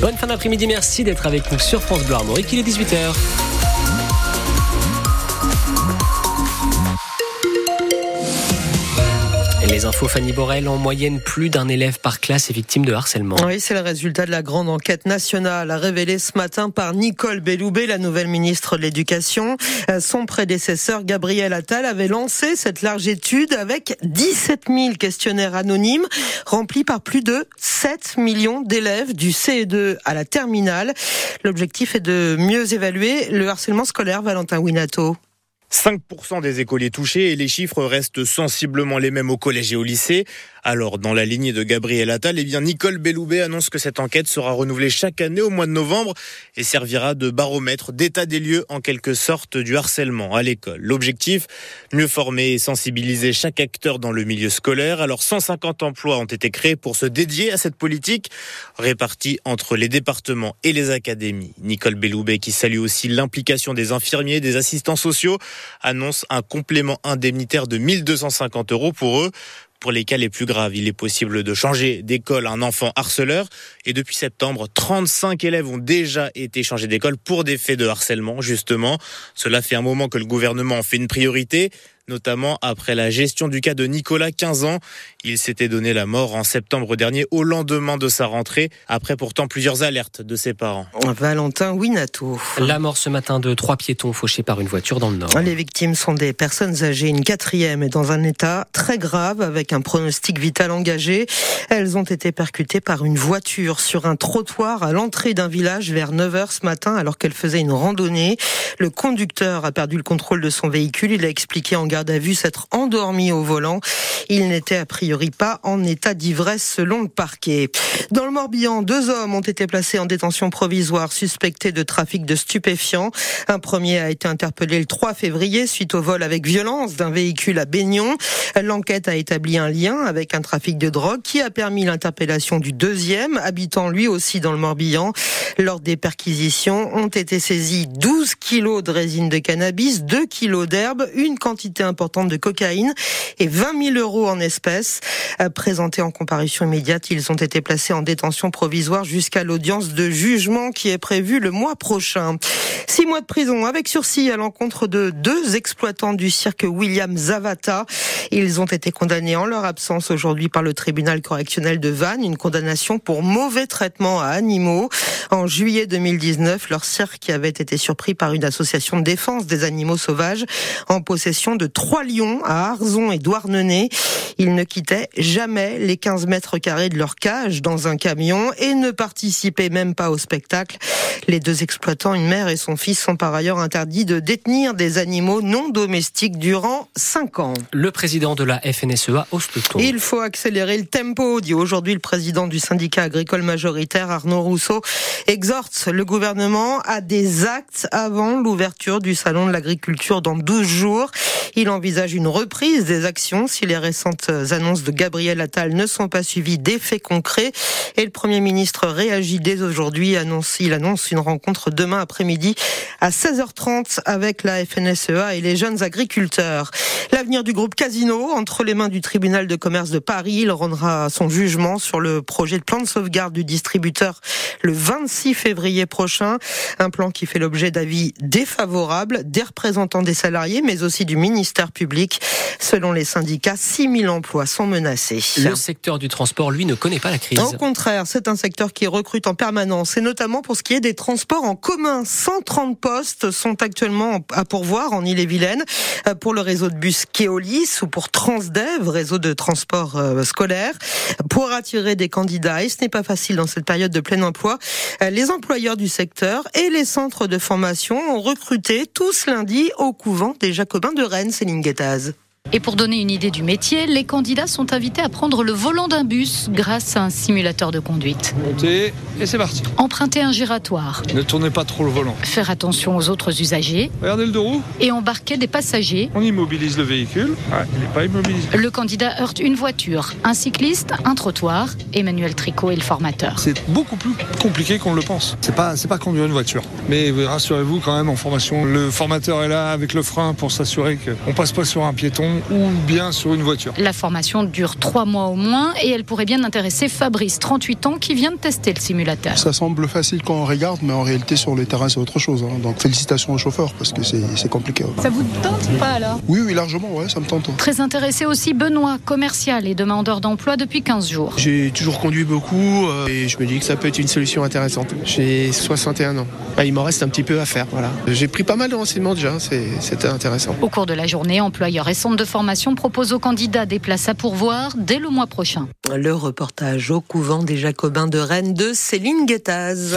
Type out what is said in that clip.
Bonne fin d'après-midi, merci d'être avec nous sur France Bleu Armorique, il est 18h. Les infos Fanny Borel, en moyenne, plus d'un élève par classe est victime de harcèlement. Oui, c'est le résultat de la grande enquête nationale révélée ce matin par Nicole Belloubet, la nouvelle ministre de l'Éducation. Son prédécesseur, Gabriel Attal, avait lancé cette large étude avec 17 000 questionnaires anonymes remplis par plus de 7 millions d'élèves du CE2 à la terminale. L'objectif est de mieux évaluer le harcèlement scolaire, Valentin Winato. 5% des écoliers touchés et les chiffres restent sensiblement les mêmes au collège et au lycée. Alors, dans la lignée de Gabriel Attal, eh bien, Nicole Belloubet annonce que cette enquête sera renouvelée chaque année au mois de novembre et servira de baromètre d'état des lieux en quelque sorte du harcèlement à l'école. L'objectif, mieux former et sensibiliser chaque acteur dans le milieu scolaire. Alors, 150 emplois ont été créés pour se dédier à cette politique, répartis entre les départements et les académies. Nicole Belloubet, qui salue aussi l'implication des infirmiers, des assistants sociaux, annonce un complément indemnitaire de 1250 euros pour eux. Pour les cas les plus graves, il est possible de changer d'école un enfant harceleur. Et depuis septembre, 35 élèves ont déjà été changés d'école pour des faits de harcèlement, justement. Cela fait un moment que le gouvernement en fait une priorité notamment après la gestion du cas de Nicolas, 15 ans. Il s'était donné la mort en septembre dernier au lendemain de sa rentrée, après pourtant plusieurs alertes de ses parents. Valentin Winato. La mort ce matin de trois piétons fauchés par une voiture dans le Nord. Les victimes sont des personnes âgées. Une quatrième est dans un état très grave avec un pronostic vital engagé. Elles ont été percutées par une voiture sur un trottoir à l'entrée d'un village vers 9h ce matin alors qu'elles faisaient une randonnée. Le conducteur a perdu le contrôle de son véhicule. Il a expliqué en garde à vue s'être endormi au volant. Il n'était a priori pas en état d'ivresse selon le parquet. Dans le Morbihan, deux hommes ont été placés en détention provisoire suspectés de trafic de stupéfiants. Un premier a été interpellé le 3 février suite au vol avec violence d'un véhicule à Baignon. L'enquête a établi un lien avec un trafic de drogue qui a permis l'interpellation du deuxième, habitant lui aussi dans le Morbihan. Lors des perquisitions, ont été saisis 12 kilos de résine de cannabis, 2 kilos d'herbe, une quantité importante de cocaïne et 20 000 euros en espèces. Euh, présentés en comparution immédiate, ils ont été placés en détention provisoire jusqu'à l'audience de jugement qui est prévue le mois prochain. Six mois de prison avec sursis à l'encontre de deux exploitants du cirque William Zavata. Ils ont été condamnés en leur absence aujourd'hui par le tribunal correctionnel de Vannes, une condamnation pour mauvais traitement à animaux. En juillet 2019, leur cirque avait été surpris par une association de défense des animaux sauvages en possession de trois lions à Arzon et Douarnenez. Ils ne quittaient jamais les 15 mètres carrés de leur cage dans un camion et ne participaient même pas au spectacle. Les deux exploitants, une mère et son fils, sont par ailleurs interdits de détenir des animaux non domestiques durant 5 ans. Le président de la FNSEA hausse le ton. Il faut accélérer le tempo, dit aujourd'hui le président du syndicat agricole majoritaire, Arnaud Rousseau, exhorte le gouvernement à des actes avant l'ouverture du salon de l'agriculture dans 12 jours. Il envisage une reprise des actions si les récentes annonces de Gabriel Attal ne sont pas suivies d'effets concrets. Et le Premier ministre réagit dès aujourd'hui. Il annonce une rencontre demain après-midi à 16h30 avec la FNSEA et les jeunes agriculteurs. L'avenir du groupe Casino entre les mains du tribunal de commerce de Paris. Il rendra son jugement sur le projet de plan de sauvegarde du distributeur le 26 février prochain. Un plan qui fait l'objet d'avis défavorables des représentants des salariés, mais aussi du ministère public. Selon les syndicats, 6 000 emplois sont menacés. Le secteur du transport, lui, ne connaît pas la crise. Au contraire, c'est un secteur qui recrute en permanence, et notamment pour ce qui est des transports en commun. 130 postes sont actuellement à pourvoir en Ille-et-Vilaine pour le réseau de bus Keolis ou pour Transdev, réseau de transport euh, scolaire, pour attirer des candidats. Et ce n'est pas facile dans cette période de plein emploi. Euh, les employeurs du secteur et les centres de formation ont recruté tous lundi au couvent des Jacobins de Rennes, Céline Guettaz. Et pour donner une idée du métier, les candidats sont invités à prendre le volant d'un bus grâce à un simulateur de conduite. Montez et c'est parti. Emprunter un giratoire. Ne tournez pas trop le volant. Faire attention aux autres usagers. Regardez le deux roues. Et embarquer des passagers. On immobilise le véhicule. Ah, il n'est pas immobilisé. Le candidat heurte une voiture, un cycliste, un trottoir. Emmanuel Tricot est le formateur. C'est beaucoup plus compliqué qu'on le pense. C'est pas, c'est pas conduire une voiture. Mais rassurez-vous quand même en formation, le formateur est là avec le frein pour s'assurer qu'on passe pas sur un piéton ou bien sur une voiture. La formation dure trois mois au moins et elle pourrait bien intéresser Fabrice, 38 ans, qui vient de tester le simulateur. Ça semble facile quand on regarde, mais en réalité sur le terrain c'est autre chose. hein. Donc félicitations aux chauffeurs parce que c'est compliqué. Ça vous tente ou pas alors? Oui, oui, largement, ouais, ça me tente. Très intéressé aussi Benoît, commercial et demandeur d'emploi depuis 15 jours. J'ai toujours conduit beaucoup euh, et je me dis que ça peut être une solution intéressante. J'ai 61 ans. Ah, il m'en reste un petit peu à faire. Voilà. J'ai pris pas mal de renseignements déjà, c'est- c'était intéressant. Au cours de la journée, employeurs et centres de formation proposent aux candidats des places à pourvoir dès le mois prochain. Le reportage au couvent des Jacobins de Rennes de Céline Guettaz.